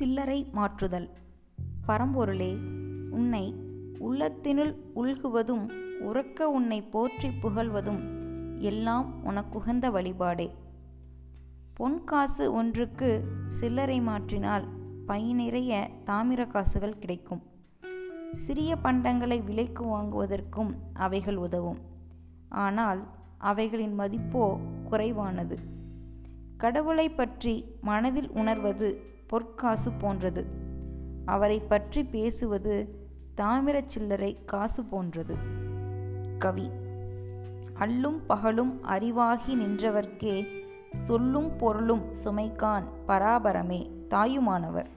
சில்லறை மாற்றுதல். பரம்பொருளே உன்னை உள்ளத்தினுள் உள்குவதும் உறக்க உன்னை போற்றி புகழ்வதும் எல்லாம் உனக்குகந்த வழிபாடே. பொன் காசு ஒன்றுக்கு சில்லறை மாற்றினால் பை நிறைய தாமிர காசுகள் கிடைக்கும். சிறிய பண்டங்களை விலைக்கு வாங்குவதற்கும் அவைகள் உதவும். ஆனால் அவைகளின் மதிப்போ குறைவானது. கடவுளை பற்றி மனதில் உணர்வது பொற்காசு போன்றது. அவரை பற்றி பேசுவது தாமிரச் சில்லறை காசு போன்றது. கவி. அல்லும் பகலும் அறிவாகி நின்றவர்க்கே சொல்லும் பொருளும் சுமைக்கான் பராபரமே தாயுமானவர்.